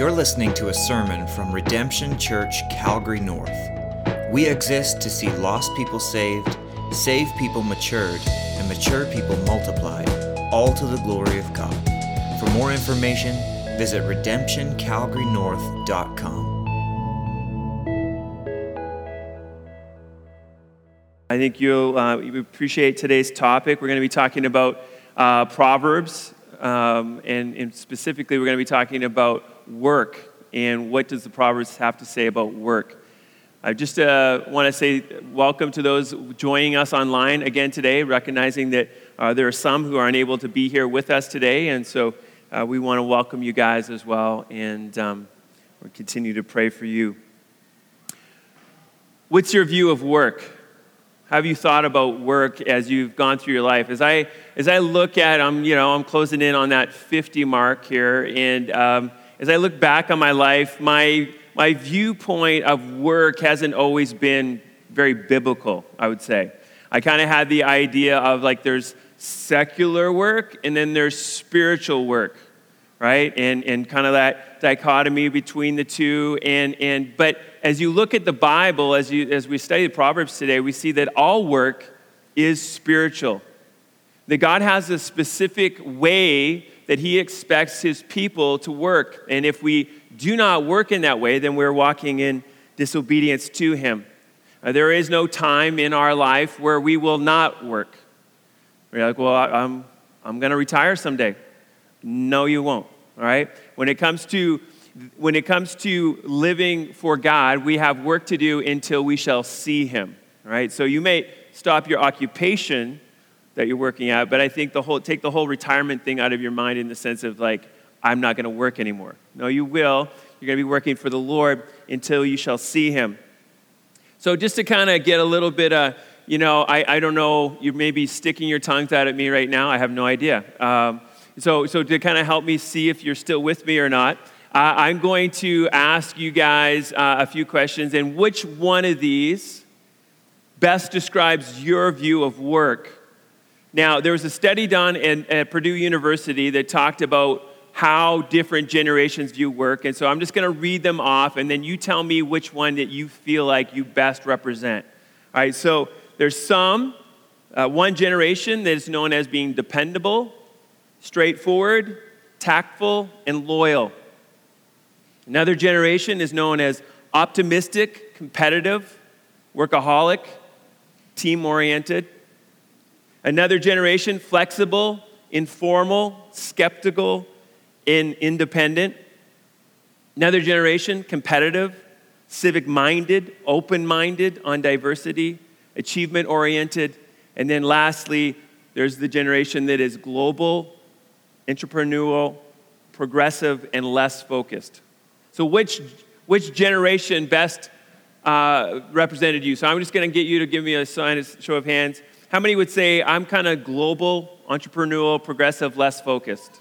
You're listening to a sermon from Redemption Church, Calgary North. We exist to see lost people saved, saved people matured, and mature people multiplied, all to the glory of God. For more information, visit redemptioncalgarynorth.com. I think you'll uh, appreciate today's topic. We're going to be talking about uh, Proverbs, um, and, and specifically, we're going to be talking about work and what does the Proverbs have to say about work. I just uh, want to say welcome to those joining us online again today, recognizing that uh, there are some who are unable to be here with us today, and so uh, we want to welcome you guys as well, and um, we'll continue to pray for you. What's your view of work? have you thought about work as you've gone through your life? As I, as I look at, I'm, you know, I'm closing in on that 50 mark here, and um, as I look back on my life, my, my viewpoint of work hasn't always been very biblical, I would say. I kind of had the idea of like there's secular work and then there's spiritual work, right? And, and kind of that dichotomy between the two. And, and, but as you look at the Bible, as, you, as we study the Proverbs today, we see that all work is spiritual. That God has a specific way that He expects His people to work. And if we do not work in that way, then we're walking in disobedience to Him. Uh, there is no time in our life where we will not work. We're like, well, I'm, I'm going to retire someday. No, you won't. All right? When it comes to when it comes to living for God, we have work to do until we shall see him. All right? So you may stop your occupation that you're working at, but I think the whole take the whole retirement thing out of your mind in the sense of like I'm not going to work anymore. No, you will. You're going to be working for the Lord until you shall see him. So just to kind of get a little bit of you know, I, I don't know, you may be sticking your tongues out at me right now. I have no idea. Um, so, so to kind of help me see if you're still with me or not, uh, I'm going to ask you guys uh, a few questions, and which one of these best describes your view of work? Now, there was a study done in, at Purdue University that talked about how different generations view work, and so I'm just going to read them off, and then you tell me which one that you feel like you best represent. All right, so there's some, uh, one generation that is known as being dependable, straightforward, tactful, and loyal. Another generation is known as optimistic, competitive, workaholic, team oriented. Another generation, flexible, informal, skeptical, and independent. Another generation, competitive, civic minded, open minded on diversity, achievement oriented. And then lastly, there's the generation that is global, entrepreneurial, progressive, and less focused. So, which, which generation best uh, represented you? So, I'm just going to get you to give me a sign, a show of hands. How many would say I'm kind of global, entrepreneurial, progressive, less focused?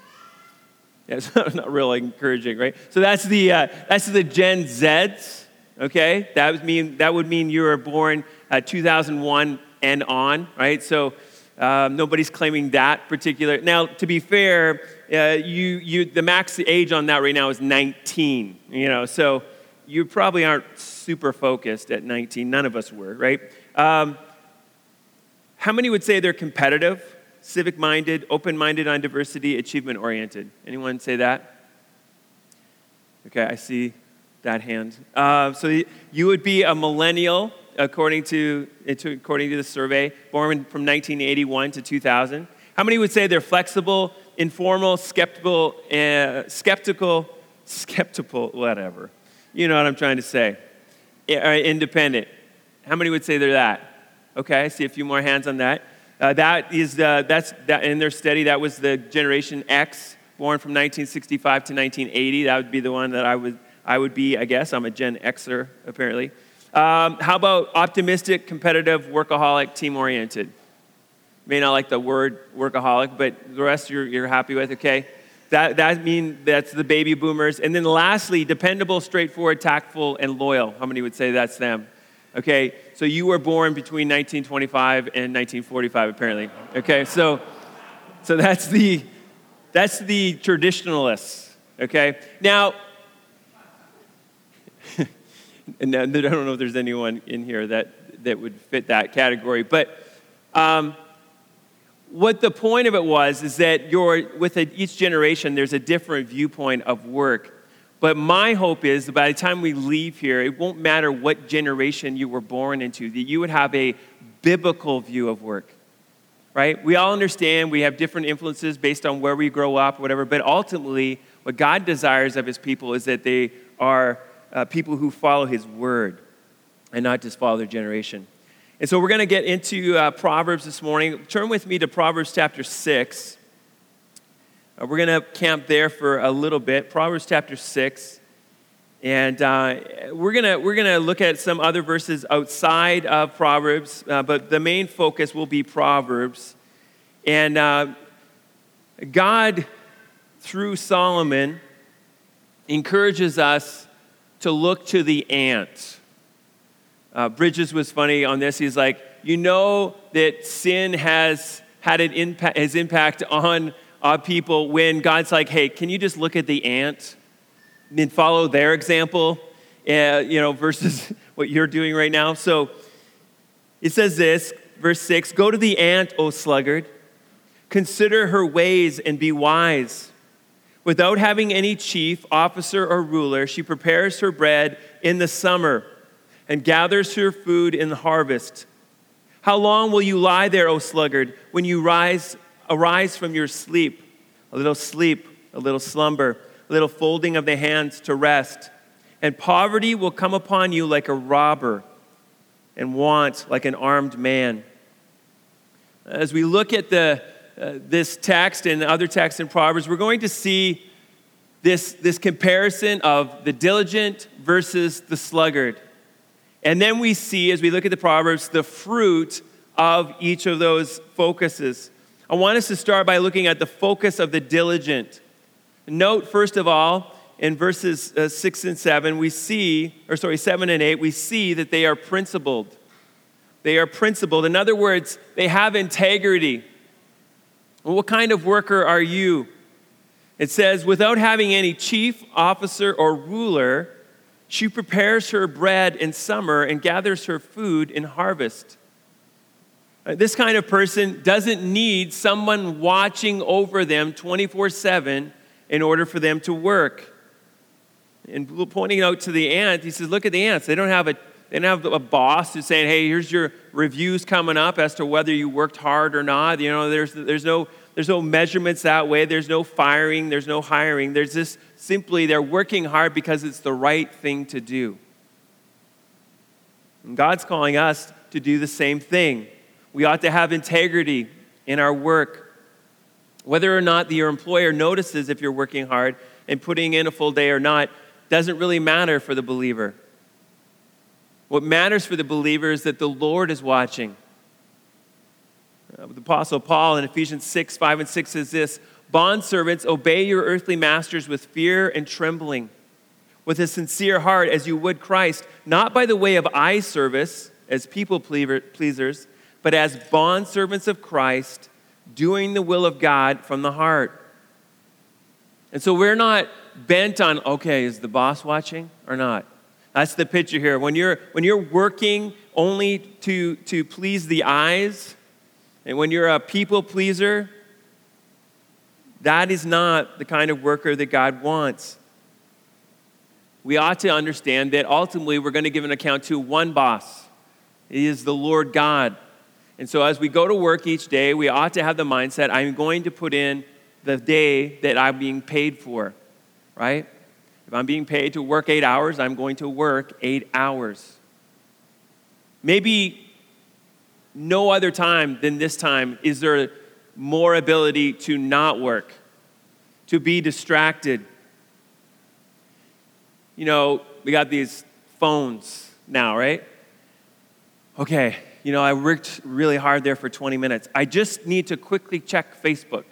Yeah, not really encouraging, right? So that's the uh, that's the Gen Zs. Okay, that would mean that would mean you were born uh, 2001 and on, right? So um, nobody's claiming that particular. Now, to be fair, uh, you, you, the max age on that right now is 19, you know, so you probably aren't super focused at 19. None of us were, right? Um, how many would say they're competitive, civic minded, open minded on diversity, achievement oriented? Anyone say that? Okay, I see that hand. Uh, so you would be a millennial according to, according to the survey, born from 1981 to 2000. How many would say they're flexible, informal, skeptical, uh, skeptical, skeptical, whatever? You know what I'm trying to say. Uh, independent. How many would say they're that? Okay, I see a few more hands on that. Uh, that is that's that in their study. That was the generation X, born from 1965 to 1980. That would be the one that I would I would be. I guess I'm a Gen Xer apparently. Um, how about optimistic, competitive, workaholic, team oriented? May not like the word workaholic, but the rest you're, you're happy with, okay? That, that means that's the baby boomers. And then lastly, dependable, straightforward, tactful, and loyal. How many would say that's them? Okay, so you were born between 1925 and 1945, apparently. Okay, so, so that's, the, that's the traditionalists. Okay, now and I don't know if there's anyone in here that, that would fit that category. But um, what the point of it was is that you're, with each generation, there's a different viewpoint of work. But my hope is that by the time we leave here, it won't matter what generation you were born into, that you would have a biblical view of work. Right? We all understand we have different influences based on where we grow up, whatever, but ultimately, what God desires of his people is that they are uh, people who follow his word and not just follow their generation. And so we're going to get into uh, Proverbs this morning. Turn with me to Proverbs chapter 6. Uh, we're going to camp there for a little bit. Proverbs chapter 6. And uh, we're going we're gonna look at some other verses outside of Proverbs, uh, but the main focus will be Proverbs. And uh, God, through Solomon, encourages us to look to the ant. Uh, Bridges was funny on this. He's like, you know that sin has had an impact, has impact on uh, people when God's like, hey, can you just look at the ant and follow their example, uh, you know, versus what you're doing right now? So it says this, verse 6 Go to the ant, O sluggard, consider her ways and be wise. Without having any chief, officer, or ruler, she prepares her bread in the summer and gathers her food in the harvest. How long will you lie there, O sluggard, when you rise, arise from your sleep? A little sleep, a little slumber, a little folding of the hands to rest. And poverty will come upon you like a robber, and want like an armed man. As we look at the, uh, this text and other texts in Proverbs, we're going to see this, this comparison of the diligent versus the sluggard. And then we see, as we look at the Proverbs, the fruit of each of those focuses. I want us to start by looking at the focus of the diligent. Note, first of all, in verses uh, 6 and 7, we see, or sorry, 7 and 8, we see that they are principled. They are principled. In other words, they have integrity. Well, what kind of worker are you? It says, without having any chief, officer, or ruler, she prepares her bread in summer and gathers her food in harvest. Uh, this kind of person doesn't need someone watching over them 24 7 in order for them to work. And pointing out to the ant, he says, Look at the ants. They don't have a, they don't have a boss who's saying, Hey, here's your reviews coming up as to whether you worked hard or not. You know, there's, there's, no, there's no measurements that way. There's no firing. There's no hiring. There's this Simply, they're working hard because it's the right thing to do. And God's calling us to do the same thing. We ought to have integrity in our work. Whether or not your employer notices if you're working hard and putting in a full day or not doesn't really matter for the believer. What matters for the believer is that the Lord is watching. Uh, the Apostle Paul in Ephesians 6 5 and 6 says this Bondservants, obey your earthly masters with fear and trembling, with a sincere heart as you would Christ, not by the way of eye service as people pleasers, but as bondservants of Christ, doing the will of God from the heart. And so we're not bent on, okay, is the boss watching or not? That's the picture here. When you're, when you're working only to, to please the eyes, and when you're a people pleaser, that is not the kind of worker that God wants. We ought to understand that ultimately we're going to give an account to one boss. He is the Lord God. And so as we go to work each day, we ought to have the mindset I'm going to put in the day that I'm being paid for, right? If I'm being paid to work eight hours, I'm going to work eight hours. Maybe no other time than this time is there more ability to not work, to be distracted. You know, we got these phones now, right? Okay, you know, I worked really hard there for 20 minutes. I just need to quickly check Facebook.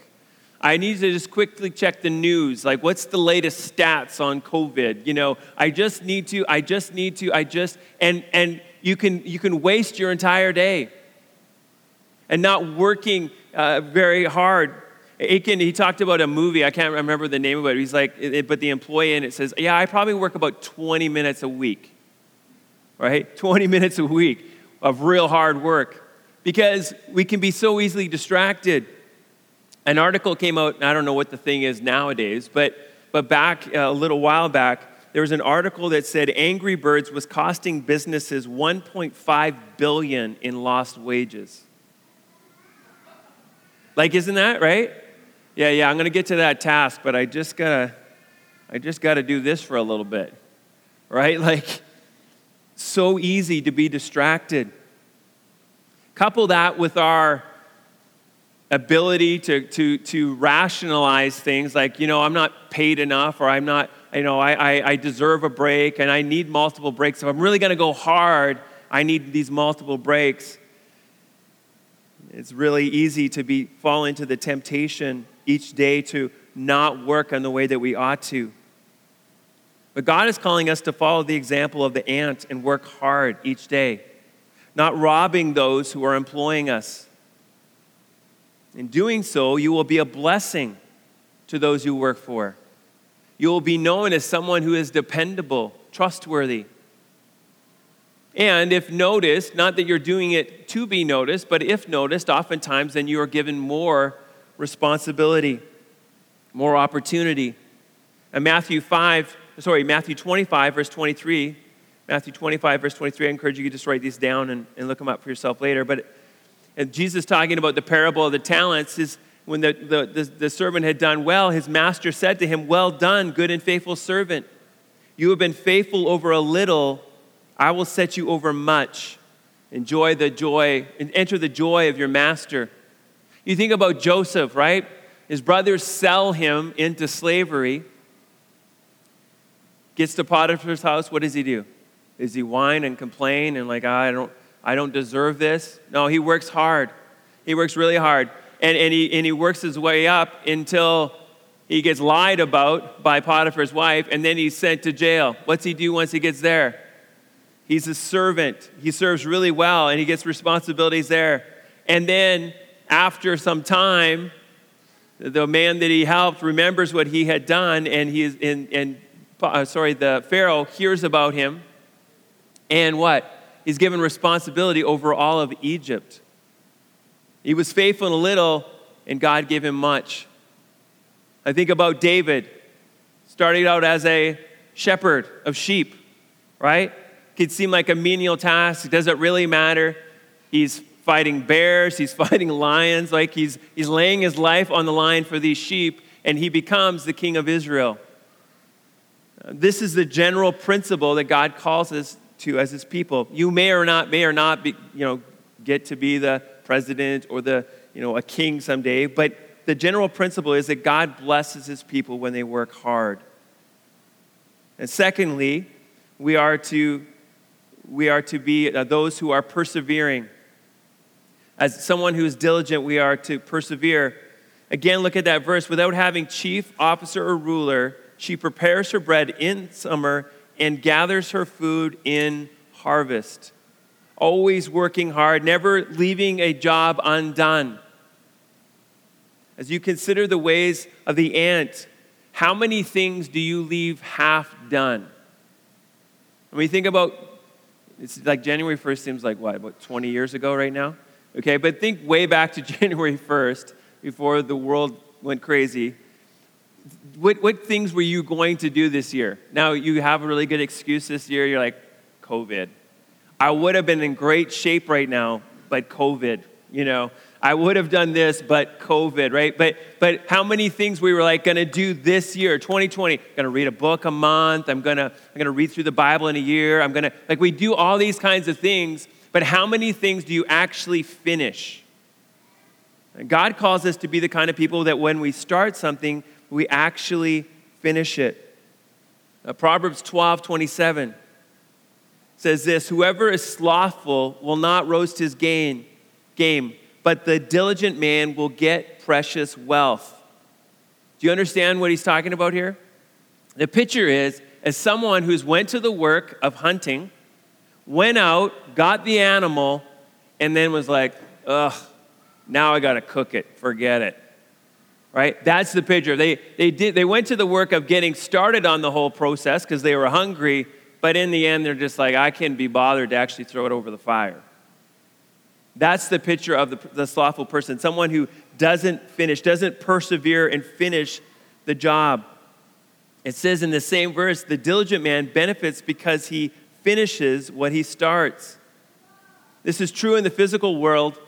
I need to just quickly check the news. Like, what's the latest stats on COVID? You know, I just need to, I just need to, I just, and, and you can, you can waste your entire day and not working uh, very hard. Akin, he talked about a movie. I can't remember the name of it. He's like, but the employee in it says, Yeah, I probably work about 20 minutes a week, right? 20 minutes a week of real hard work because we can be so easily distracted. An article came out, I don't know what the thing is nowadays, but, but back uh, a little while back, there was an article that said Angry Birds was costing businesses 1.5 billion in lost wages. Like, isn't that right? Yeah, yeah, I'm gonna get to that task, but I just gotta, I just gotta do this for a little bit. Right? Like, so easy to be distracted. Couple that with our ability to, to, to rationalize things like, you know, I'm not paid enough or I'm not, you know, I, I, I deserve a break and I need multiple breaks. If I'm really going to go hard, I need these multiple breaks. It's really easy to be fall into the temptation each day to not work in the way that we ought to. But God is calling us to follow the example of the ant and work hard each day, not robbing those who are employing us. In doing so, you will be a blessing to those you work for. You will be known as someone who is dependable, trustworthy. And if noticed, not that you're doing it to be noticed, but if noticed, oftentimes then you are given more responsibility, more opportunity. And Matthew 5, sorry, Matthew 25, verse 23, Matthew 25, verse 23, I encourage you to just write these down and, and look them up for yourself later. But and Jesus talking about the parable of the talents is when the, the, the, the, servant had done well, his master said to him, Well done, good and faithful servant. You have been faithful over a little, I will set you over much. Enjoy the joy, and enter the joy of your master. You think about Joseph, right? His brothers sell him into slavery. Gets to Potiphar's house, what does he do? Does he whine and complain and like, I don't, I don't deserve this. No, he works hard. He works really hard. And, and, he, and he works his way up until he gets lied about by Potiphar's wife, and then he's sent to jail. What's he do once he gets there? He's a servant. He serves really well, and he gets responsibilities there. And then, after some time, the man that he helped remembers what he had done, and he is in, and uh, sorry, the Pharaoh hears about him, and what? he's given responsibility over all of Egypt. He was faithful in a little, and God gave him much. I think about David, starting out as a shepherd of sheep, right? Could seem like a menial task. It doesn't really matter. He's fighting bears, he's fighting lions, like he's, he's laying his life on the line for these sheep, and he becomes the king of Israel. This is the general principle that God calls us to as his people. You may or not, may or not be, you know, get to be the president or the, you know, a king someday, but the general principle is that God blesses his people when they work hard. And secondly, we are to, we are to be uh, those who are persevering. As someone who is diligent, we are to persevere. Again, look at that verse. Without having chief, officer, or ruler, she prepares her bread in summer and gathers her food in harvest. Always working hard, never leaving a job undone. As you consider the ways of the ant, how many things do you leave half done? When we think about, it's like January 1st seems like what, about 20 years ago right now? Okay, but think way back to January 1st, before the world went crazy what, what things were you going to do this year? Now, you have a really good excuse this year. You're like, COVID. I would have been in great shape right now, but COVID, you know. I would have done this, but COVID, right? But but how many things we were like gonna do this year, 2020? Gonna read a book a month. I'm gonna I'm gonna read through the Bible in a year. I'm gonna like we do all these kinds of things, but how many things do you actually finish? God calls us to be the kind of people that when we start something, we actually finish it. Uh, Proverbs 12 27 says this Whoever is slothful will not roast his gain, game, but the diligent man will get precious wealth. Do you understand what he's talking about here? The picture is as someone who's went to the work of hunting, went out, got the animal, and then was like, ugh, now I gotta cook it, forget it. Right? That's the picture. They, they, did, they went to the work of getting started on the whole process because they were hungry, but in the end, they're just like, I can't be bothered to actually throw it over the fire. That's the picture of the, the slothful person someone who doesn't finish, doesn't persevere and finish the job. It says in the same verse, the diligent man benefits because he finishes what he starts. This is true in the physical world.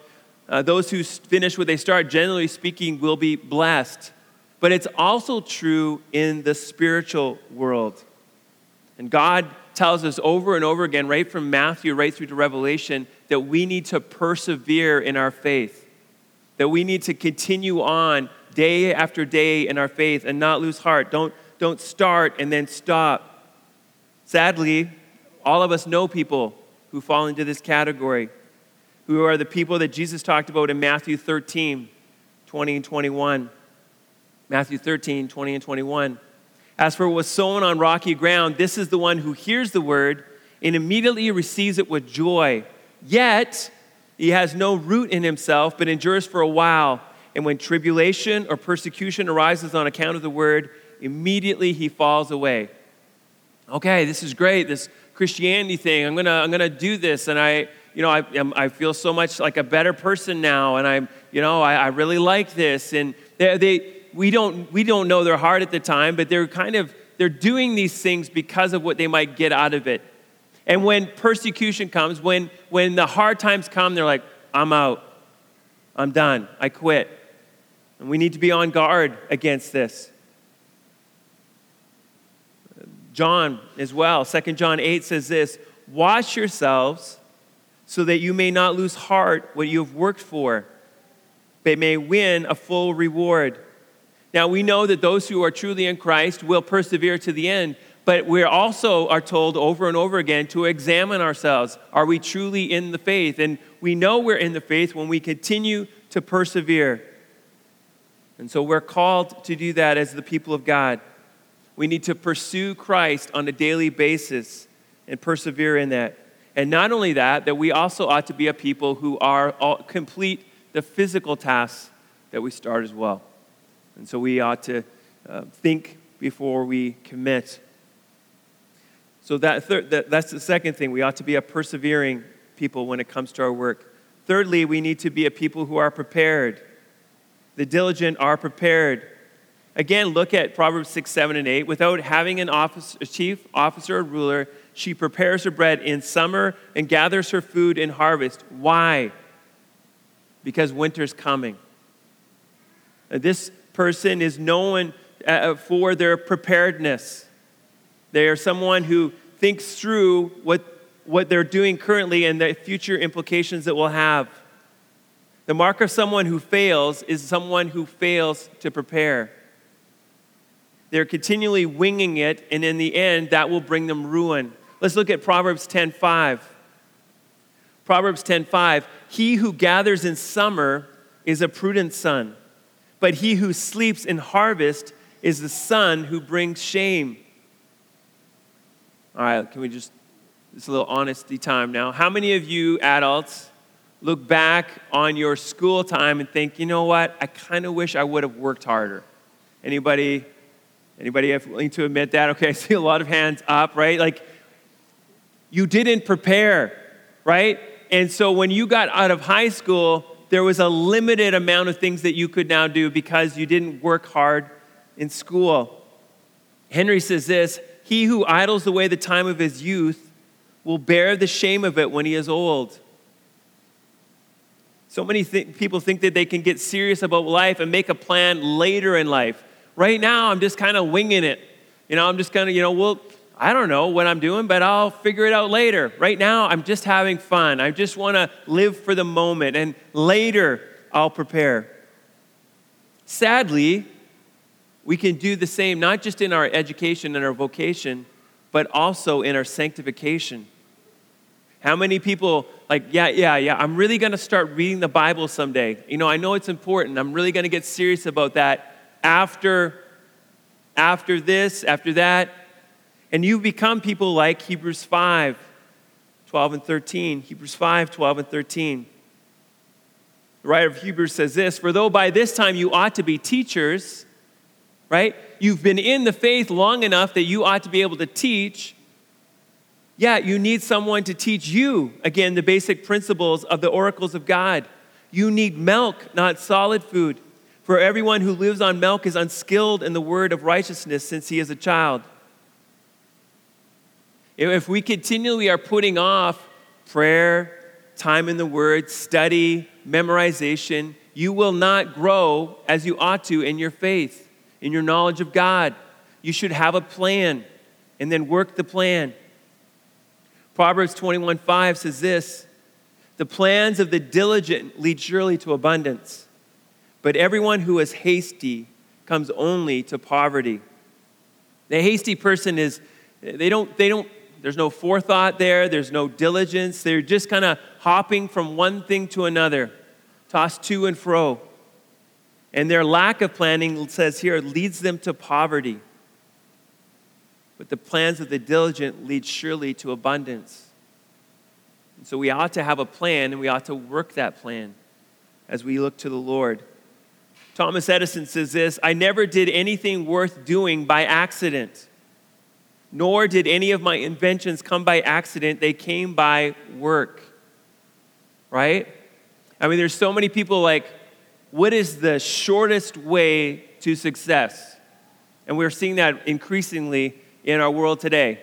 Uh, those who finish what they start, generally speaking, will be blessed. But it's also true in the spiritual world. And God tells us over and over again, right from Matthew right through to Revelation, that we need to persevere in our faith, that we need to continue on day after day in our faith and not lose heart. Don't, don't start and then stop. Sadly, all of us know people who fall into this category, who are the people that Jesus talked about in Matthew 13, 20 and 21. Matthew 13, 20 and 21. As for what was sown on rocky ground, this is the one who hears the word and immediately receives it with joy. Yet, he has no root in himself, but endures for a while. And when tribulation or persecution arises on account of the word, immediately he falls away. Okay, this is great, this Christianity thing. I'm gonna, I'm gonna do this, and I, you know, I, um, I feel so much like a better person now, and I'm, you know, I, I really like this. And they, they, we don't, we don't know their heart at the time, but they're kind of, they're doing these things because of what they might get out of it. And when persecution comes, when, when the hard times come, they're like, I'm out. I'm done. I quit. And we need to be on guard against this. John as well, 2 John 8 says this Wash yourselves so that you may not lose heart what you have worked for, but may win a full reward. Now we know that those who are truly in Christ will persevere to the end, but we also are told over and over again to examine ourselves. Are we truly in the faith? And we know we're in the faith when we continue to persevere. And so we're called to do that as the people of God. We need to pursue Christ on a daily basis and persevere in that. And not only that, that we also ought to be a people who are complete the physical tasks that we start as well. And so we ought to uh, think before we commit. So that, thir- that, that's the second thing. We ought to be a persevering people when it comes to our work. Thirdly, we need to be a people who are prepared. The diligent are prepared. Again, look at Proverbs 6, 7, and 8. Without having an office, a chief officer or ruler, she prepares her bread in summer and gathers her food in harvest. Why? Because winter's coming. This person is known uh, for their preparedness. They are someone who thinks through what, what they're doing currently and the future implications it will have. The mark of someone who fails is someone who fails to prepare. They're continually winging it, and in the end, that will bring them ruin. Let's look at Proverbs 10:5. Proverbs 10:5. He who gathers in summer is a prudent son, but he who sleeps in harvest is the son who brings shame. All right, can we just, it's a little honesty time now. How many of you adults look back on your school time and think, you know what, I kind of wish I would have worked harder? Anybody, anybody willing to admit that? Okay, I see a lot of hands up, right? Like, you didn't prepare, right? And so when you got out of high school, there was a limited amount of things that you could now do because you didn't work hard in school. Henry says this he who idles away the time of his youth will bear the shame of it when he is old. So many th- people think that they can get serious about life and make a plan later in life. Right now, I'm just kind of winging it. You know, I'm just kind of, you know, well, I don't know what I'm doing, but I'll figure it out later. Right now, I'm just having fun. I just want to live for the moment, and later, I'll prepare. Sadly, we can do the same, not just in our education and our vocation, but also in our sanctification. How many people, like, yeah, yeah, yeah, I'm really going to start reading the Bible someday. You know, I know it's important. I'm really going to get serious about that after, after this, after that. And you become people like Hebrews 5, 12 and 13. Hebrews 5, 12 and 13. The writer of Hebrews says this For though by this time you ought to be teachers, right? You've been in the faith long enough that you ought to be able to teach. Yeah, you need someone to teach you, again, the basic principles of the oracles of God. You need milk, not solid food. For everyone who lives on milk is unskilled in the word of righteousness since he is a child. If we continually are putting off prayer, time in the Word, study, memorization, you will not grow as you ought to in your faith, in your knowledge of God. You should have a plan and then work the plan. Proverbs 21:5 says this The plans of the diligent lead surely to abundance, but everyone who is hasty comes only to poverty. The hasty person is, they don't, they don't there's no forethought there, there's no diligence. They're just kind of hopping from one thing to another, tossed to and fro. And their lack of planning, says here, leads them to poverty. But the plans of the diligent lead surely to abundance. And so we ought to have a plan and we ought to work that plan as we look to the Lord. Thomas Edison says this I never did anything worth doing by accident nor did any of my inventions come by accident, they came by work. Right? I mean, there's so many people like, what is the shortest way to success? And we're seeing that increasingly in our world today.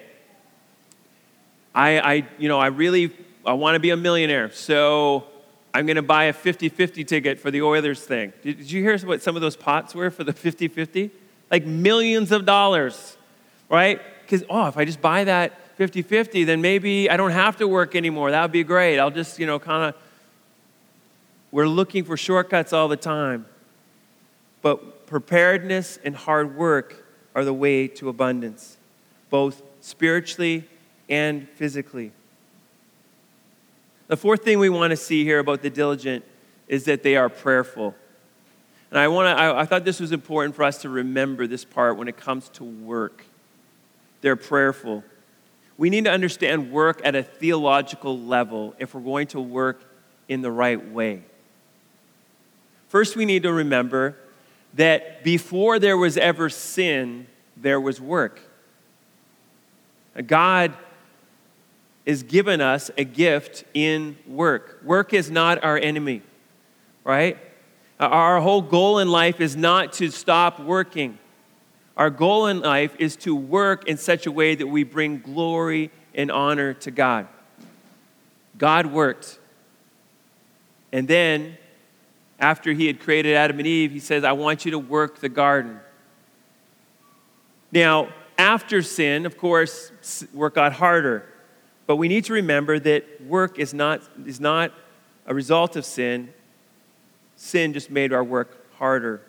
I, I you know, I really I want to be a millionaire, so I'm going to buy a 50-50 ticket for the Oilers thing. Did, did you hear what some of those pots were for the 50-50? Like millions of dollars, right? Because, oh, if I just buy that 50 50, then maybe I don't have to work anymore. That would be great. I'll just, you know, kind of. We're looking for shortcuts all the time. But preparedness and hard work are the way to abundance, both spiritually and physically. The fourth thing we want to see here about the diligent is that they are prayerful. And I, want to, I, I thought this was important for us to remember this part when it comes to work they're prayerful. We need to understand work at a theological level if we're going to work in the right way. First, we need to remember that before there was ever sin, there was work. God has given us a gift in work. Work is not our enemy, right? Our whole goal in life is not to stop working. Our goal in life is to work in such a way that we bring glory and honor to God. God worked. And then, after he had created Adam and Eve, he says, I want you to work the garden. Now, after sin, of course, work got harder. But we need to remember that work is not, is not a result of sin. Sin just made our work harder.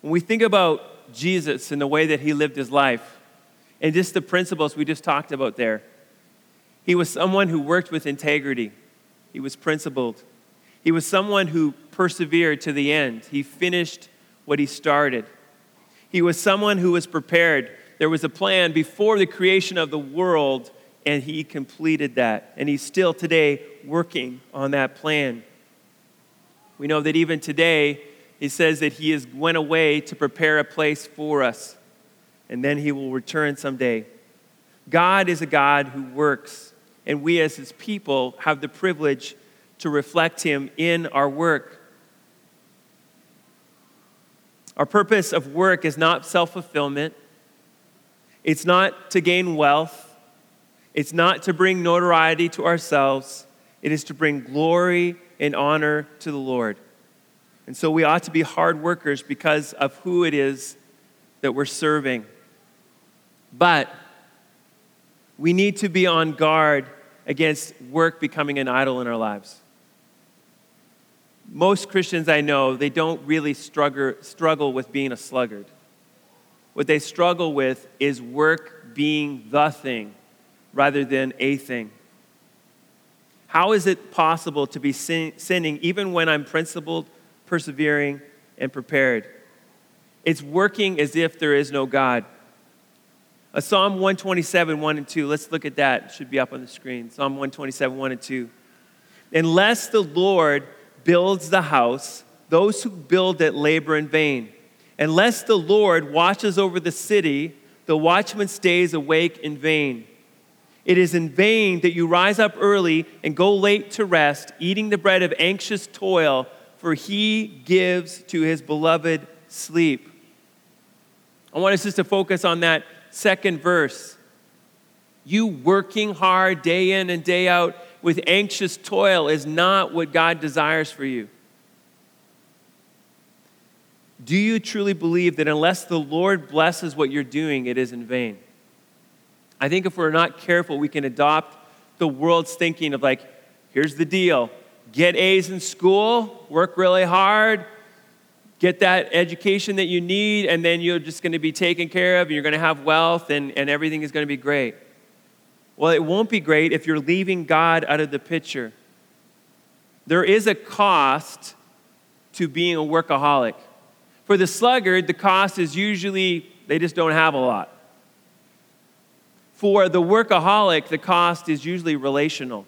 When we think about Jesus and the way that he lived his life, and just the principles we just talked about there, he was someone who worked with integrity, he was principled, he was someone who persevered to the end, he finished what he started. He was someone who was prepared. There was a plan before the creation of the world, and he completed that. And he's still today working on that plan. We know that even today, he says that he has went away to prepare a place for us and then he will return someday. God is a god who works and we as his people have the privilege to reflect him in our work. Our purpose of work is not self-fulfillment. It's not to gain wealth. It's not to bring notoriety to ourselves. It is to bring glory and honor to the lord and so we ought to be hard workers because of who it is that we're serving. But we need to be on guard against work becoming an idol in our lives. Most Christians I know, they don't really struggle, struggle with being a sluggard. What they struggle with is work being the thing rather than a thing. How is it possible to be sin- sinning even when I'm principled persevering, and prepared. It's working as if there is no God. A Psalm 127, 1 and 2. Let's look at that. It should be up on the screen. Psalm 127, 1 and 2. Unless the Lord builds the house, those who build it labor in vain. Unless the Lord watches over the city, the watchman stays awake in vain. It is in vain that you rise up early and go late to rest, eating the bread of anxious toil, for he gives to his beloved sleep. I want us just to focus on that second verse. You working hard day in and day out with anxious toil is not what God desires for you. Do you truly believe that unless the Lord blesses what you're doing, it is in vain? I think if we're not careful, we can adopt the world's thinking of like, here's the deal get A's in school, work really hard, get that education that you need, and then you're just going to be taken care of, and you're going to have wealth, and, and everything is going to be great. Well, it won't be great if you're leaving God out of the picture. There is a cost to being a workaholic. For the sluggard, the cost is usually they just don't have a lot. For the workaholic, the cost is usually relational.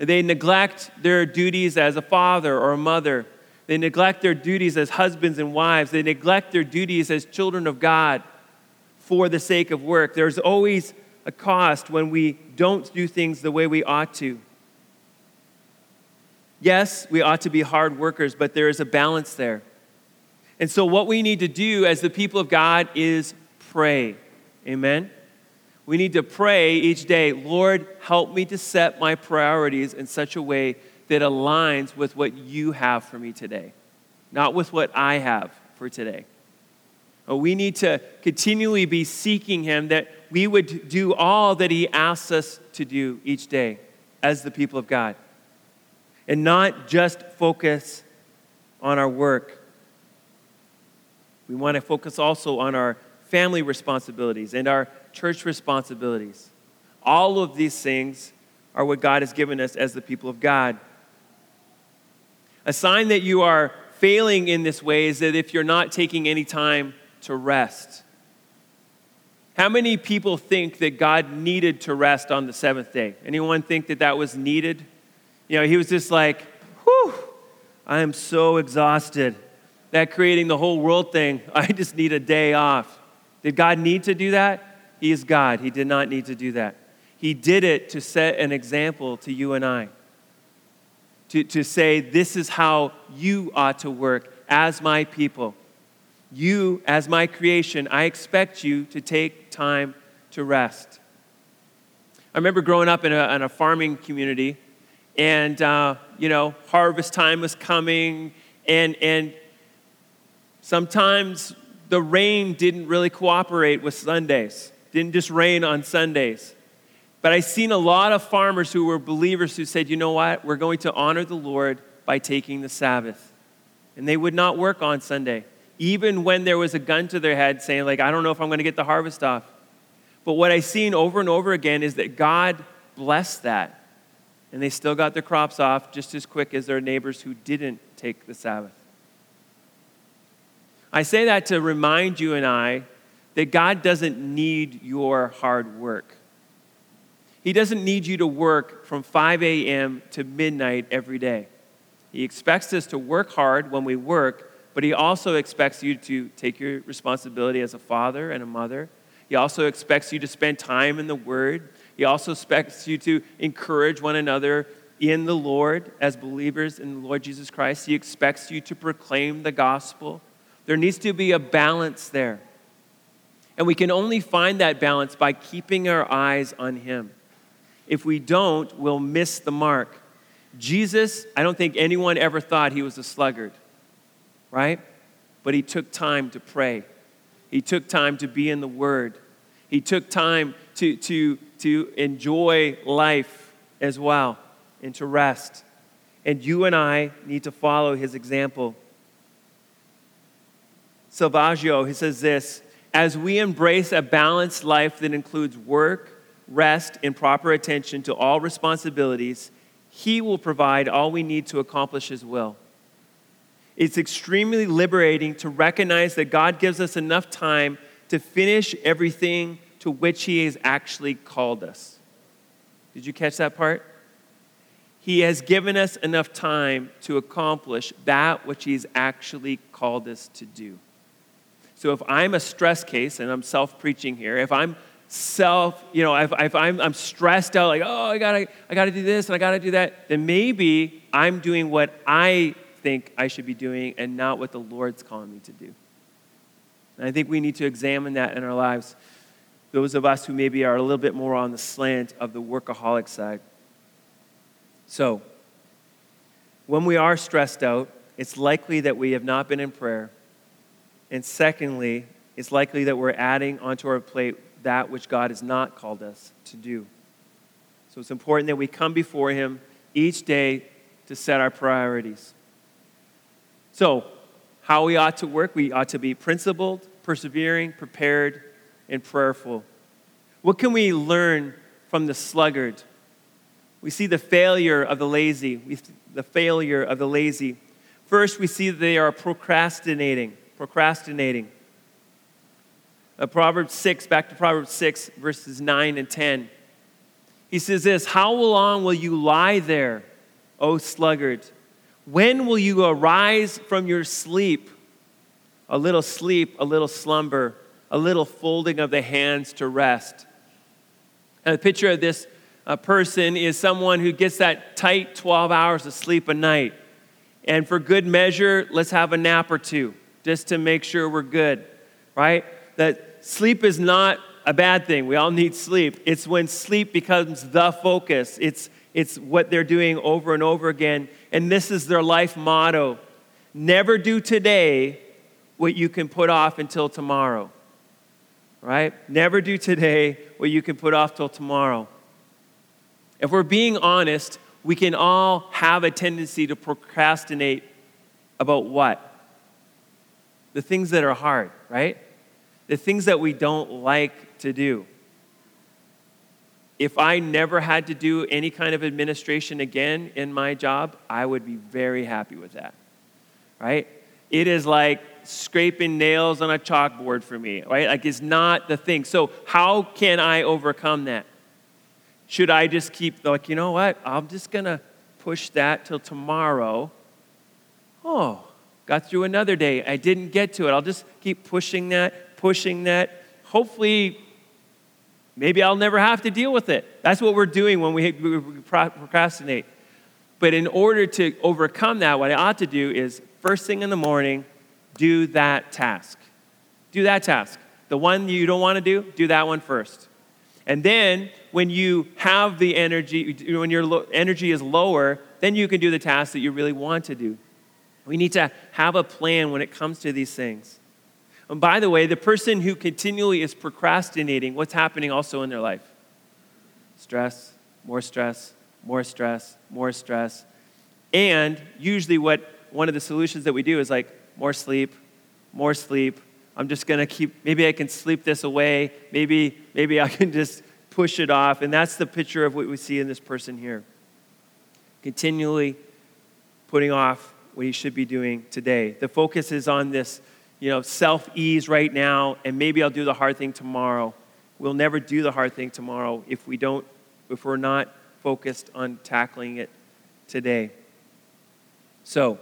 They neglect their duties as a father or a mother. They neglect their duties as husbands and wives. They neglect their duties as children of God for the sake of work. There's always a cost when we don't do things the way we ought to. Yes, we ought to be hard workers, but there is a balance there. And so, what we need to do as the people of God is pray. Amen? We need to pray each day, Lord, help me to set my priorities in such a way that aligns with what you have for me today, not with what I have for today. Uh, we need to continually be seeking Him that we would do all that He asks us to do each day as the people of God and not just focus on our work we want to focus also on our family responsibilities and our church responsibilities. All of these things are what God has given us as the people of God. A sign that you are failing in this way is that if you're not taking any time to rest. How many people think that God needed to rest on the seventh day? Anyone think that that was needed? You know, he was just like, whew, I am so exhausted that creating the whole world thing, I just need a day off. Did God need to do that? He is God. He did not need to do that. He did it to set an example to you and I. To, to say, this is how you ought to work as my people. You, as my creation, I expect you to take time to rest. I remember growing up in a, in a farming community, and, uh, you know, harvest time was coming, and, and Sometimes the rain didn't really cooperate with Sundays, didn't just rain on Sundays. But I've seen a lot of farmers who were believers who said, you know what, we're going to honor the Lord by taking the Sabbath. And they would not work on Sunday, even when there was a gun to their head saying, like, I don't know if I'm going to get the harvest off. But what I've seen over and over again is that God blessed that. And they still got their crops off just as quick as their neighbors who didn't take the Sabbath. I say that to remind you and I that God doesn't need your hard work. He doesn't need you to work from 5 a.m. to midnight every day. He expects us to work hard when we work, but He also expects you to take your responsibility as a father and a mother. He also expects you to spend time in the Word. He also expects you to encourage one another in the Lord as believers in the Lord Jesus Christ. He expects you to proclaim the gospel. There needs to be a balance there. And we can only find that balance by keeping our eyes on Him. If we don't, we'll miss the mark. Jesus, I don't think anyone ever thought he was a sluggard, right? But he took time to pray. He took time to be in the Word. He took time to, to, to enjoy life as well and to rest. And you and I need to follow his example. Salvaggio, he says this As we embrace a balanced life that includes work, rest, and proper attention to all responsibilities, he will provide all we need to accomplish his will. It's extremely liberating to recognize that God gives us enough time to finish everything to which he has actually called us. Did you catch that part? He has given us enough time to accomplish that which He's actually called us to do. So if I'm a stress case, and I'm self preaching here, if I'm self, you know, if, if I'm, I'm stressed out, like, oh, I gotta, I gotta do this and I gotta do that, then maybe I'm doing what I think I should be doing and not what the Lord's calling me to do. And I think we need to examine that in our lives. Those of us who maybe are a little bit more on the slant of the workaholic side. So, when we are stressed out, it's likely that we have not been in prayer. And secondly, it's likely that we're adding onto our plate that which God has not called us to do. So it's important that we come before Him each day to set our priorities. So, how we ought to work, we ought to be principled, persevering, prepared, and prayerful. What can we learn from the sluggard? We see the failure of the lazy. We, the failure of the lazy. First, we see that they are procrastinating. Procrastinating. Uh, Proverbs 6, back to Proverbs 6, verses 9 and 10. He says this How long will you lie there, O sluggard? When will you arise from your sleep? A little sleep, a little slumber, a little folding of the hands to rest. And the picture of this uh, person is someone who gets that tight 12 hours of sleep a night. And for good measure, let's have a nap or two just to make sure we're good, right? That sleep is not a bad thing. We all need sleep. It's when sleep becomes the focus. It's it's what they're doing over and over again. And this is their life motto never do today what you can put off until tomorrow. Right? Never do today what you can put off till tomorrow. If we're being honest, we can all have a tendency to procrastinate about what? The things that are hard, right? The things that we don't like to do if I never had to do any kind of administration again in my job, I would be very happy with that. Right? It is like scraping nails on a chalkboard for me, right? Like it's not the thing. So, how can I overcome that? Should I just keep, like, you know what? I'm just going to push that till tomorrow. Oh, got through another day. I didn't get to it. I'll just keep pushing that, pushing that. Hopefully, Maybe I'll never have to deal with it. That's what we're doing when we, procrastinate. But in order to overcome that, what I ought to do is first thing in the morning, do that task. Do that task. The one you don't want to do, do that one first. And then when you have the energy, when your energy is lower, then you can do the task that you really want to do. We need to have a plan when it comes to these things. And by the way, the person who continually is procrastinating, what's happening also in their life? Stress, more stress, more stress, more stress. And usually, what one of the solutions that we do is like more sleep, more sleep. I'm just gonna keep, maybe I can sleep this away. Maybe, maybe I can just push it off. And that's the picture of what we see in this person here. Continually putting off what he should be doing today. The focus is on this you know, self ease right now, and maybe I'll do the hard thing tomorrow. We'll never do the hard thing tomorrow if we don't, if we're not focused on tackling it today. So,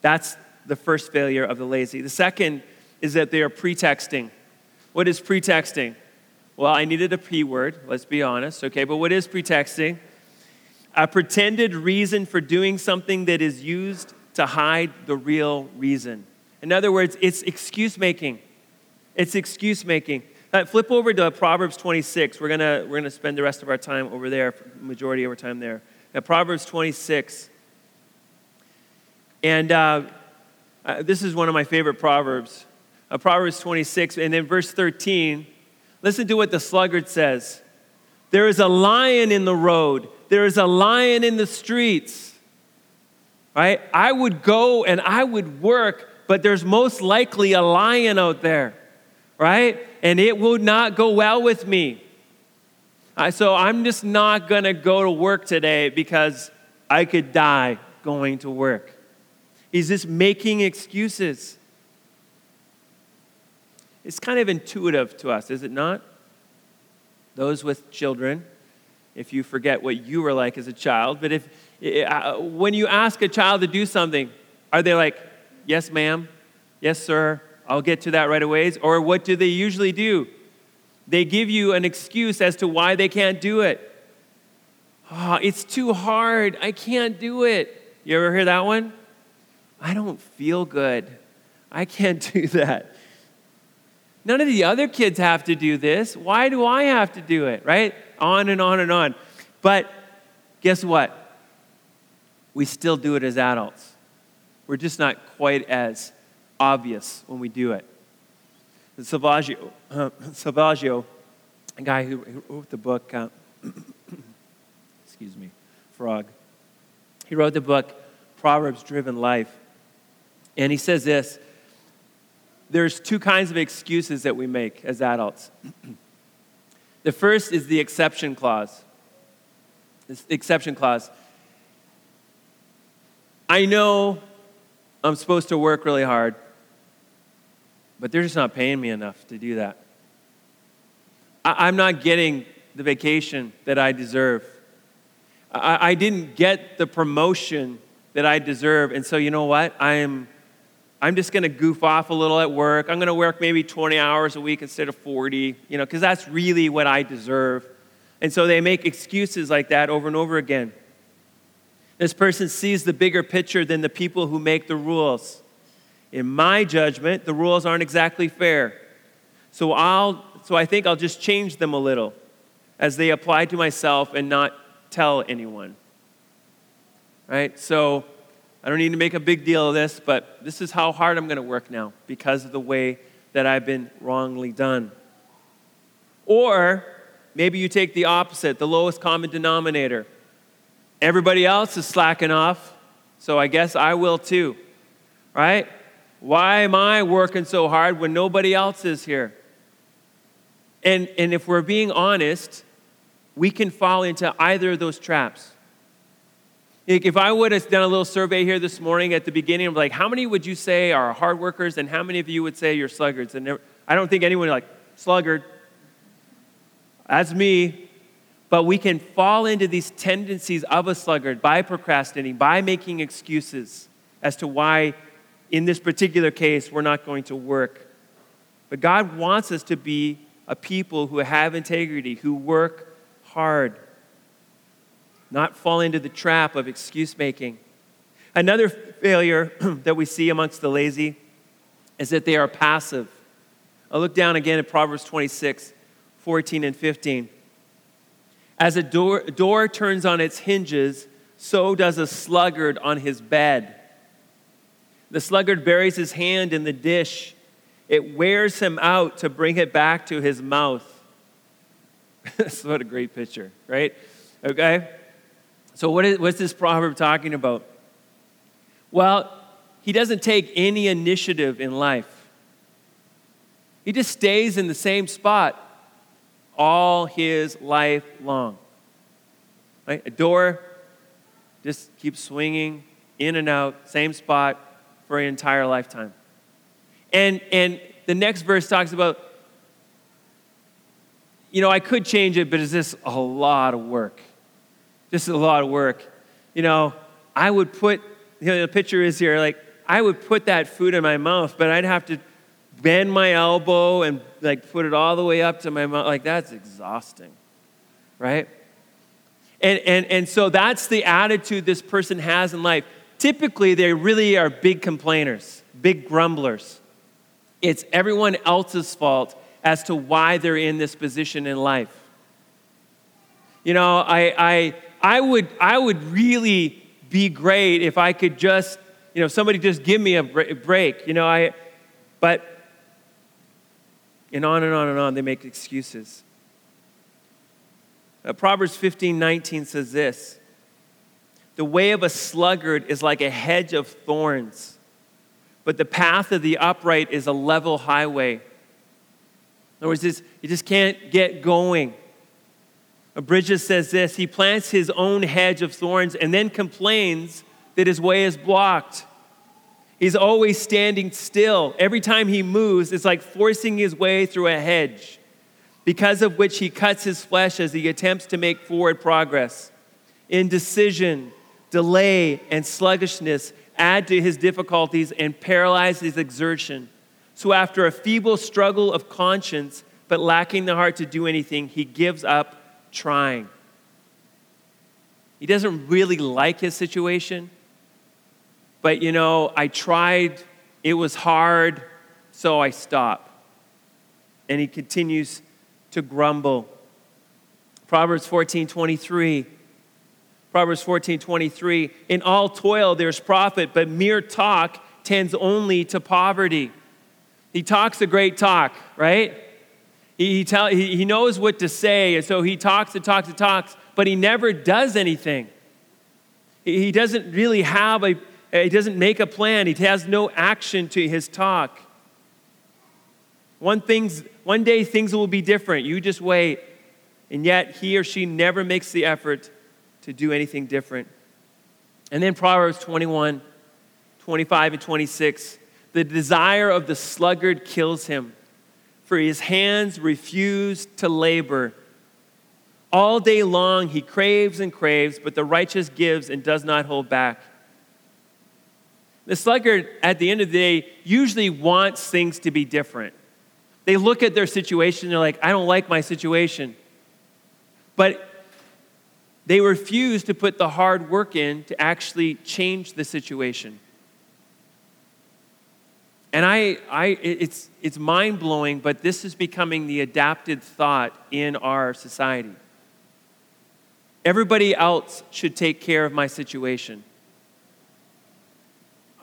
that's the first failure of the lazy. The second is that they are pretexting. What is pretexting? Well, I needed a P word, let's be honest, okay, but what is pretexting? A pretended reason for doing something that is used to hide the real reason. In other words, it's excuse making. It's excuse making. Uh, flip over to Proverbs 26. We're going we're gonna spend the rest of our time over there, majority of our time there. At Proverbs 26. And uh, uh, this is one of my favorite Proverbs. Uh, Proverbs 26, and then verse 13. Listen to what the sluggard says There is a lion in the road, there is a lion in the streets. Right? I would go and I would work but there's most likely a lion out there, right? And it would not go well with me. so I'm just not going to go to work today because I could die going to work. He's just making excuses. It's kind of intuitive to us, is it not? Those with children, if you forget what you were like as a child. But if, uh, when you ask a child to do something, are they like, yes, ma'am, yes, sir, I'll get to that right away? Or what do they usually do? They give you an excuse as to why they can't do it. Oh, it's too hard. I can't do it. You ever hear that one? I don't feel good. I can't do that. None of the other kids have to do this. Why do I have to do it? Right? On and on and on. But guess what? We still do it as adults. We're just not quite as obvious when we do it. Selvaggio, uh, Selvaggio a guy who, who wrote the book, uh, excuse me, Frog, he wrote the book Proverbs Driven Life. And he says this there's two kinds of excuses that we make as adults. The first is the exception clause. This exception clause. I know I'm supposed to work really hard, but they're just not paying me enough to do that. I, am not getting the vacation that I deserve. I, I didn't get the promotion that I deserve. And so, you know what? I'm I'm just going to goof off a little at work. I'm going to work maybe 20 hours a week instead of 40, you know, because that's really what I deserve. And so they make excuses like that over and over again. This person sees the bigger picture than the people who make the rules. In my judgment, the rules aren't exactly fair. So I'll so I think I'll just change them a little as they apply to myself and not tell anyone. Right? So I don't need to make a big deal of this, but this is how hard I'm going to work now because of the way that I've been wrongly done. Or maybe you take the opposite, the lowest common denominator. Everybody else is slacking off, so I guess I will too. Right? Why am I working so hard when nobody else is here? And, and if we're being honest, we can fall into either of those traps. If I would have done a little survey here this morning at the beginning, of like, how many would you say are hard workers, and how many of you would say you're sluggards? And I don't think anyone like sluggard. That's me. But we can fall into these tendencies of a sluggard by procrastinating, by making excuses as to why, in this particular case, we're not going to work. But God wants us to be a people who have integrity, who work hard not fall into the trap of excuse making. Another failure that we see amongst the lazy is that they are passive. I'll look down again at Proverbs 26, 14 and 15. As a door, door turns on its hinges, so does a sluggard on his bed. The sluggard buries his hand in the dish. It wears him out to bring it back to his mouth. That's what a great picture, right? Okay? So, what is, what's this proverb talking about? Well, he doesn't take any initiative in life, he just stays in the same spot all his life long. Right? A door just keeps swinging in and out, same spot for an entire lifetime. And, and the next verse talks about, you know, I could change it, but is this a lot of work? This is a lot of work. You know, I would put, you know, the picture is here, like, I would put that food in my mouth, but I'd have to bend my elbow and like put it all the way up to my mouth. Like, that's exhausting, right? And, and, and so that's the attitude this person has in life. Typically, they really are big complainers, big grumblers. It's everyone else's fault as to why they're in this position in life. You know, I, I, I would, I would really be great if I could just, you know, somebody just give me a break, you know, I, but, and on and on and on, they make excuses. Uh, Proverbs 15 19 says this The way of a sluggard is like a hedge of thorns, but the path of the upright is a level highway. In other words, you just can't get going. Bridges says this He plants his own hedge of thorns and then complains that his way is blocked. He's always standing still. Every time he moves, it's like forcing his way through a hedge. because of which he cuts his flesh as he attempts to make forward progress. Indecision, delay, and sluggishness add to his difficulties and paralyze his exertion. So, after a feeble struggle of conscience, but lacking the heart to do anything, he gives up trying. He doesn't really like his situation, but you know, I tried, it was hard, so I stop. And he continues to grumble. Proverbs 14 23. Proverbs 14 23. In all toil there's profit, but mere talk tends only to poverty. He talks a great talk, right? He, he, tell, he, he knows what to say, and so he talks and talks and talks, but he never does anything. He, he doesn't really have a, he doesn't make a plan. He has no action to his talk. One, things, one day things will be different. You just wait. And yet he or she never makes the effort to do anything different. And then Proverbs 21, 25, and 26 the desire of the sluggard kills him, for his hands refuse to labor. All day long he craves and craves, but the righteous gives and does not hold back. The sluggard, at the end of the day, usually wants things to be different. They look at their situation, they're like, I don't like my situation. But they refuse to put the hard work in to actually change the situation. And I, I, it's, it's mind blowing, but this is becoming the adapted thought in our society. Everybody else should take care of my situation.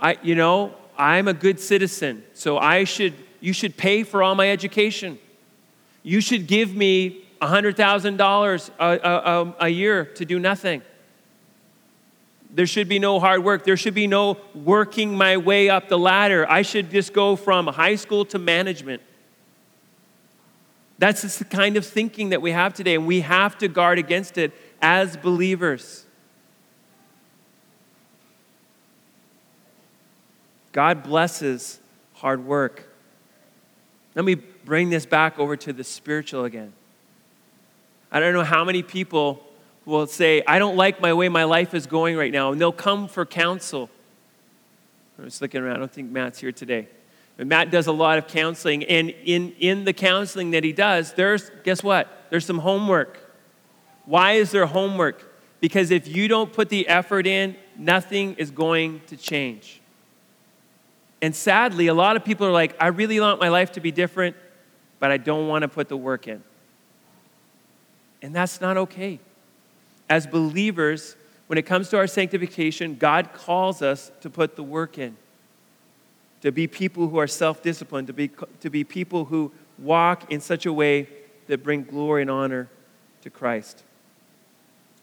I, you know, I'm a good citizen, so I should you should pay for all my education. You should give me $100,000 a, a, a year to do nothing. There should be no hard work. There should be no working my way up the ladder. I should just go from high school to management. That's the kind of thinking that we have today, and we have to guard against it as believers. God blesses hard work. Let me bring this back over to the spiritual again. I don't know how many people will say, I don't like my way my life is going right now, and they'll come for counsel. I'm just looking around. I don't think Matt's here today. But Matt does a lot of counseling, and in, in the counseling that he does, there's, guess what? There's some homework. Why is there homework? Because if you don't put the effort in, nothing is going to change. And sadly, a lot of people are like, I really want my life to be different, but I don't want to put the work in. And that's not okay. As believers, when it comes to our sanctification, God calls us to put the work in, to be people who are self disciplined, to be, to be people who walk in such a way that bring glory and honor to Christ.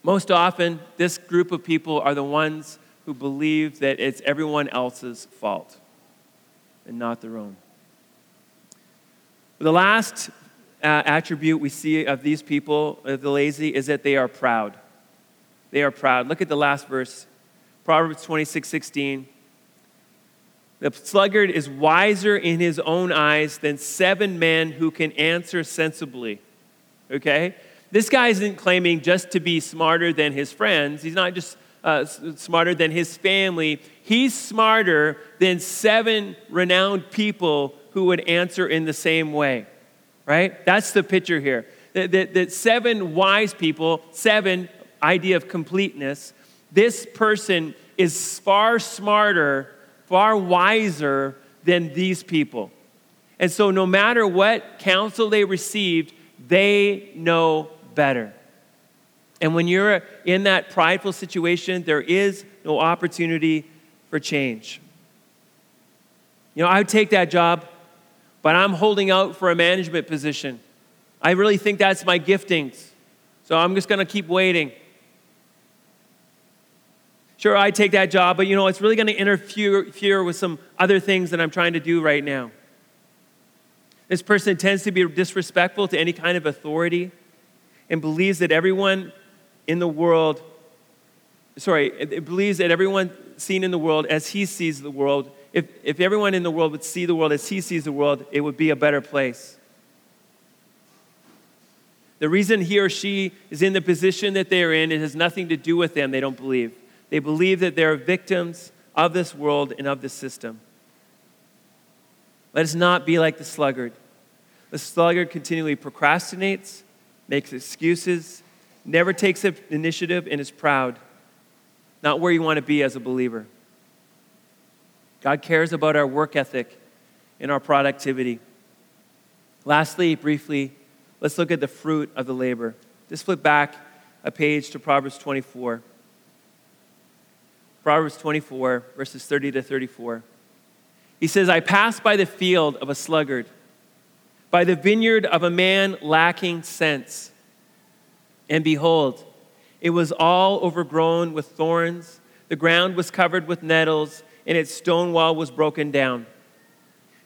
Most often, this group of people are the ones who believe that it's everyone else's fault and not their own. The last uh, attribute we see of these people, uh, the lazy, is that they are proud. They are proud. Look at the last verse Proverbs 26 16. The sluggard is wiser in his own eyes than seven men who can answer sensibly. Okay? This guy isn't claiming just to be smarter than his friends. He's not just uh, smarter than his family. He's smarter than seven renowned people who would answer in the same way, right? That's the picture here. That, that, that seven wise people, seven, idea of completeness, this person is far smarter, far wiser than these people. And so, no matter what counsel they received, they know better. And when you're in that prideful situation, there is no opportunity for change. You know, I would take that job, but I'm holding out for a management position. I really think that's my giftings. So I'm just going to keep waiting. Sure, I take that job, but you know, it's really going to interfere with some other things that I'm trying to do right now. This person tends to be disrespectful to any kind of authority and believes that everyone in the world, sorry, it believes that everyone seen in the world as he sees the world, if, if everyone in the world would see the world as he sees the world, it would be a better place. The reason he or she is in the position that they are in, it has nothing to do with them, they don't believe. They believe that they're victims of this world and of this system. Let us not be like the sluggard. The sluggard continually procrastinates, makes excuses, never takes initiative, and is proud. Not where you want to be as a believer. God cares about our work ethic and our productivity. Lastly, briefly, let's look at the fruit of the labor. Just flip back a page to Proverbs 24. Proverbs 24, verses 30 to 34. He says, I passed by the field of a sluggard, by the vineyard of a man lacking sense. And behold, it was all overgrown with thorns, the ground was covered with nettles, and its stone wall was broken down.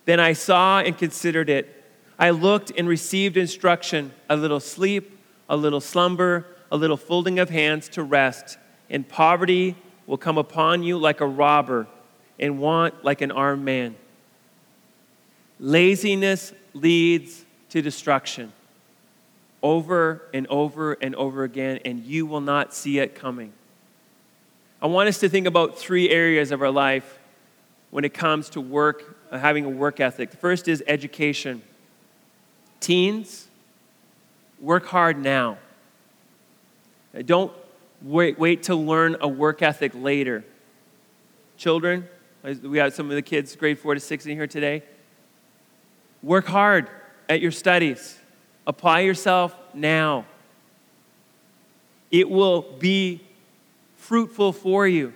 Then I saw and considered it. I looked and received instruction a little sleep, a little slumber, a little folding of hands to rest, and poverty will come upon you like a robber, and want like an armed man. Laziness leads to destruction over and over and over again, and you will not see it coming. I want us to think about three areas of our life when it comes to work, uh, having a work ethic. The first is education. Teens, work hard now. Don't wait, wait to learn a work ethic later. Children, we have some of the kids, grade four to six, in here today. Work hard at your studies. Apply yourself now. It will be fruitful for you.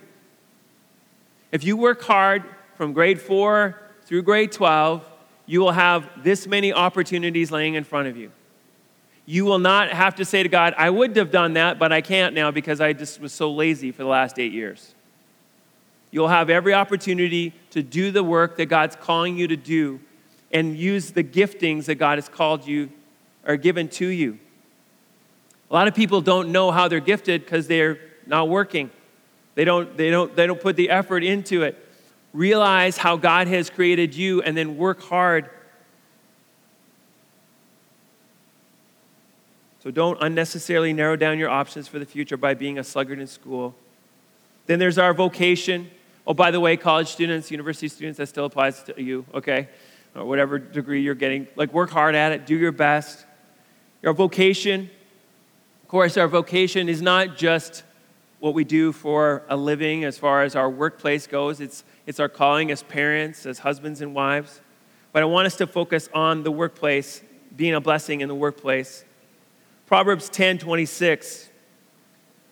If you work hard from grade four through grade 12, you will have this many opportunities laying in front of you. You will not have to say to God, I would have done that, but I can't now because I just was so lazy for the last eight years. You'll have every opportunity to do the work that God's calling you to do and use the giftings that God has called you or given to you. A lot of people don't know how they're gifted because they're not working. They don't, they, don't, they don't put the effort into it. Realize how God has created you and then work hard Don't unnecessarily narrow down your options for the future by being a sluggard in school. Then there's our vocation. Oh, by the way, college students, university students, that still applies to you, okay? Or whatever degree you're getting. Like, work hard at it, do your best. Your vocation, of course, our vocation is not just what we do for a living as far as our workplace goes, it's, it's our calling as parents, as husbands and wives. But I want us to focus on the workplace, being a blessing in the workplace. Proverbs 10 26,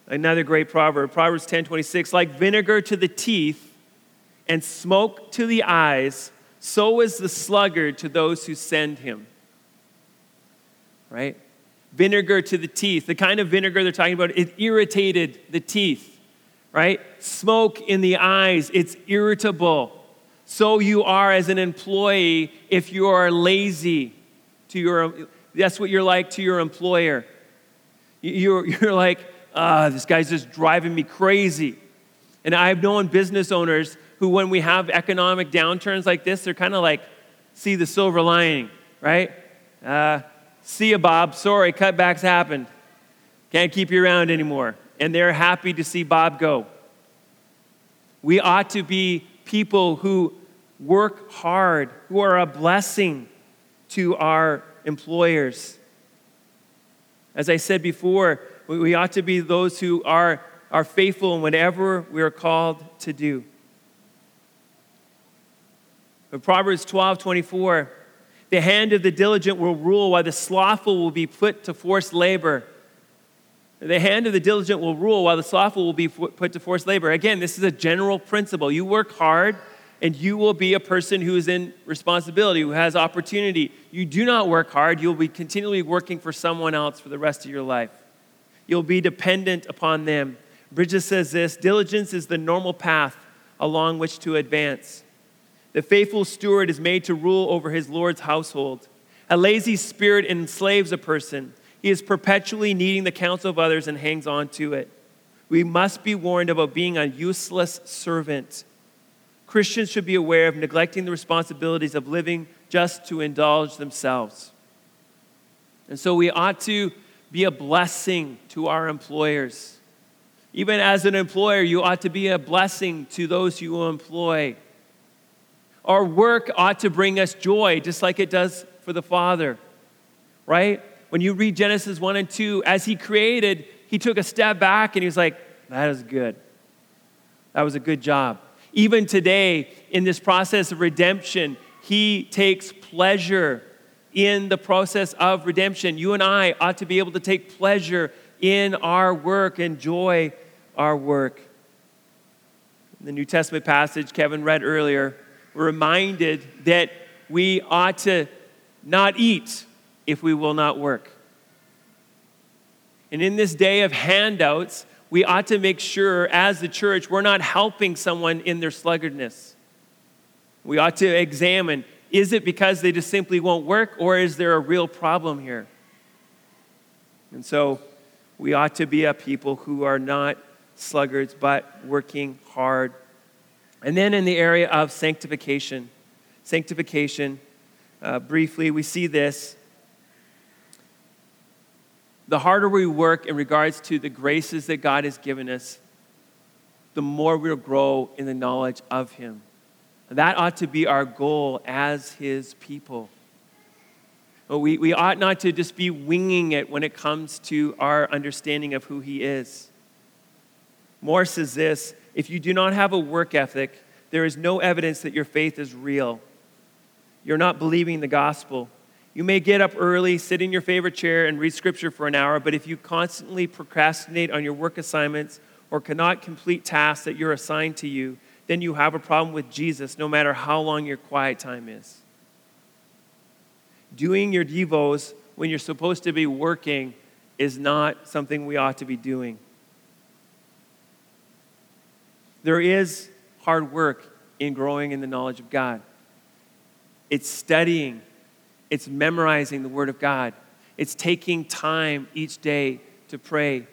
another great proverb. Proverbs 10 26, like vinegar to the teeth and smoke to the eyes, so is the sluggard to those who send him. Right? Vinegar to the teeth. The kind of vinegar they're talking about, it irritated the teeth. Right? Smoke in the eyes, it's irritable. So you are as an employee if you are lazy to your that's what you're like to your employer. You're, you're like, ah, this guy's just driving me crazy. And I've known business owners who, when we have economic downturns like this, they're kind of like, see the silver lining, right? Uh, see you, Bob. Sorry, cutbacks happened. Can't keep you around anymore. And they're happy to see Bob go. We ought to be people who work hard, who are a blessing to our employers. As I said before, we ought to be those who are, are faithful in whatever we are called to do. But Proverbs 12 24, the hand of the diligent will rule, while the slothful will be put to forced labor. The hand of the diligent will rule, while the slothful will be put to forced labor. Again, this is a general principle. You work hard, and you will be a person who is in responsibility, who has opportunity. You do not work hard, you'll be continually working for someone else for the rest of your life. You'll be dependent upon them. Bridges says this diligence is the normal path along which to advance. The faithful steward is made to rule over his Lord's household. A lazy spirit enslaves a person. He is perpetually needing the counsel of others and hangs on to it. We must be warned about being a useless servant Christians should be aware of neglecting the responsibilities of living just to indulge themselves. And so we ought to be a blessing to our employers. Even as an employer, you ought to be a blessing to those you employ. Our work ought to bring us joy, just like it does for the Father, right? When you read Genesis 1 and 2, as He created, He took a step back and He was like, That is good. That was a good job. Even today, in this process of redemption, He takes pleasure in the process of redemption. You and I ought to be able to take pleasure in our work, enjoy our work. In the New Testament passage Kevin read earlier, we're reminded that we ought to not eat if we will not work. And in this day of handouts, we ought to make sure, as the church, we're not helping someone in their sluggardness. We ought to examine is it because they just simply won't work, or is there a real problem here? And so we ought to be a people who are not sluggards, but working hard. And then in the area of sanctification, sanctification, uh, briefly, we see this. The harder we work in regards to the graces that God has given us, the more we'll grow in the knowledge of Him. That ought to be our goal as His people. We, we ought not to just be winging it when it comes to our understanding of who He is. Moore says this if you do not have a work ethic, there is no evidence that your faith is real. You're not believing the gospel. You may get up early, sit in your favorite chair, and read scripture for an hour, but if you constantly procrastinate on your work assignments or cannot complete tasks that you're assigned to you, then you have a problem with Jesus no matter how long your quiet time is. Doing your Devos when you're supposed to be working is not something we ought to be doing. There is hard work in growing in the knowledge of God. It's studying, it's memorizing the Word of God, it's taking time each day to pray,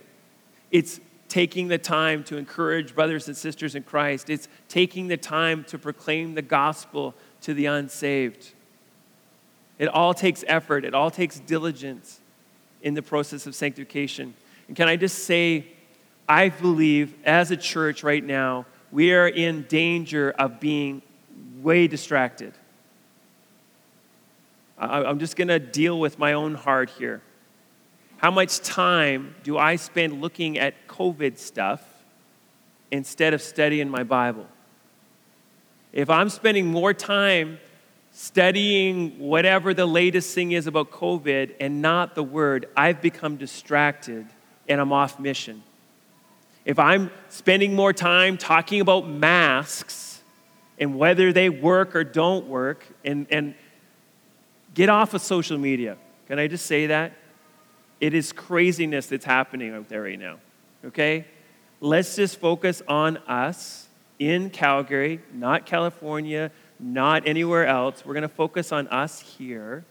it's taking the time to encourage brothers and sisters in Christ. It's taking the time to proclaim the gospel to the unsaved. It all takes effort, it all takes diligence in the process of sanctification. And can I just say, I believe as a church right now, we are in danger of being way distracted. I'm just going to deal with my own heart here. How much time do I spend looking at COVID stuff instead of studying my Bible? If I'm spending more time studying whatever the latest thing is about COVID and not the Word, I've become distracted and I'm off mission. If I'm spending more time talking about masks and whether they work or don't work, and, and get off of social media. Can I just say that? It is craziness that's happening out there right now. Okay? Let's just focus on us in Calgary, not California, not anywhere else. We're going to focus on us here.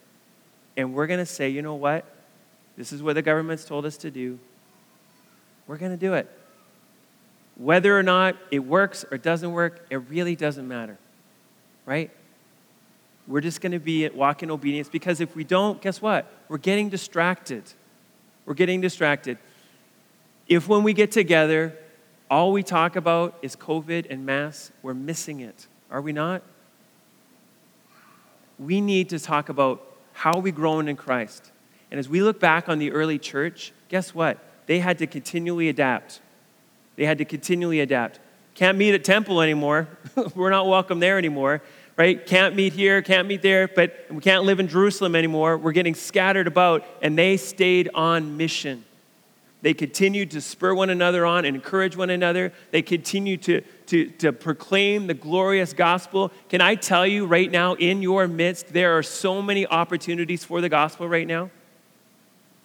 And we're going to say, you know what? This is what the government's told us to do. We're going to do it. Whether or not it works or doesn't work, it really doesn't matter. Right? We're just going to be walk in obedience because if we don't, guess what? We're getting distracted. We're getting distracted. If when we get together, all we talk about is COVID and mass, we're missing it. Are we not? We need to talk about how we growing in Christ. And as we look back on the early church, guess what? They had to continually adapt. They had to continually adapt. Can't meet at temple anymore. we're not welcome there anymore right? Can't meet here, can't meet there, but we can't live in Jerusalem anymore. We're getting scattered about, and they stayed on mission. They continued to spur one another on and encourage one another. They continued to, to, to proclaim the glorious gospel. Can I tell you right now, in your midst, there are so many opportunities for the gospel right now?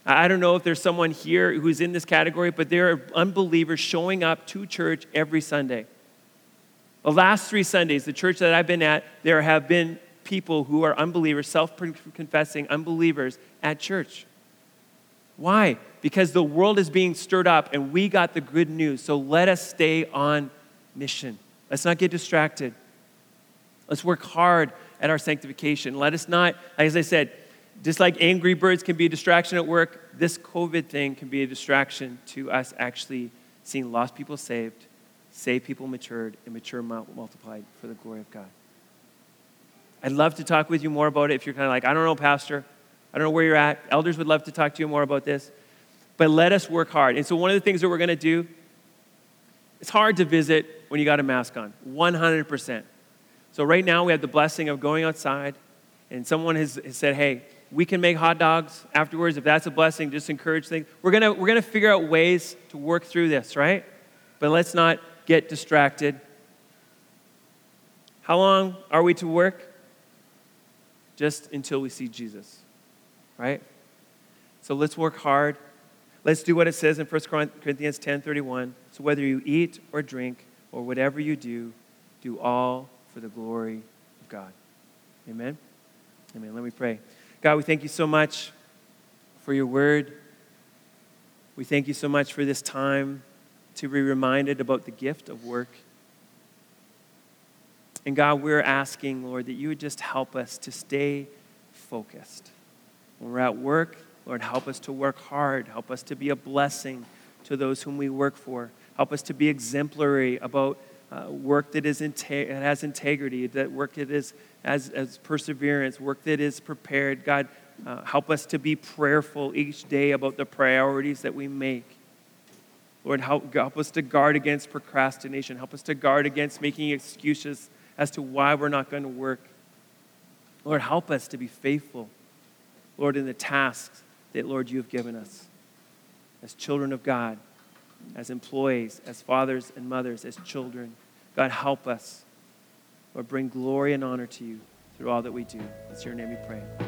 I don't know if there's someone here who's in this category, but there are unbelievers showing up to church every Sunday. The last three Sundays, the church that I've been at, there have been people who are unbelievers, self confessing unbelievers at church. Why? Because the world is being stirred up and we got the good news. So let us stay on mission. Let's not get distracted. Let's work hard at our sanctification. Let us not, as I said, just like Angry Birds can be a distraction at work, this COVID thing can be a distraction to us actually seeing lost people saved, saved people matured, and mature multiplied for the glory of God. I'd love to talk with you more about it if you're kind of like, I don't know, Pastor. I don't know where you're at. Elders would love to talk to you more about this. But let us work hard. And so, one of the things that we're going to do, it's hard to visit when you got a mask on, 100%. So, right now, we have the blessing of going outside, and someone has, has said, hey, we can make hot dogs afterwards. If that's a blessing, just encourage things. We're going to we're going to figure out ways to work through this, right? But let's not get distracted. How long are we to work? Just until we see Jesus, right? So let's work hard. Let's do what it says in 1 Corinthians 10 31. So whether you eat or drink or whatever you do, do all for the glory of God. Amen? Amen. Let me pray. God, we thank you so much for your word. We thank you so much for this time to be reminded about the gift of work. And God, we're asking, Lord, that you would just help us to stay focused. When we're at work, Lord, help us to work hard. Help us to be a blessing to those whom we work for. Help us to be exemplary about uh, work that is inte- has integrity, that work that is as, as perseverance, work that is prepared. God, uh, help us to be prayerful each day about the priorities that we make. Lord, help, help us to guard against procrastination. Help us to guard against making excuses as to why we're not going to work. Lord, help us to be faithful, Lord, in the tasks that, Lord, you have given us as children of God, as employees, as fathers and mothers, as children. God, help us or bring glory and honor to you through all that we do. It's your name we pray.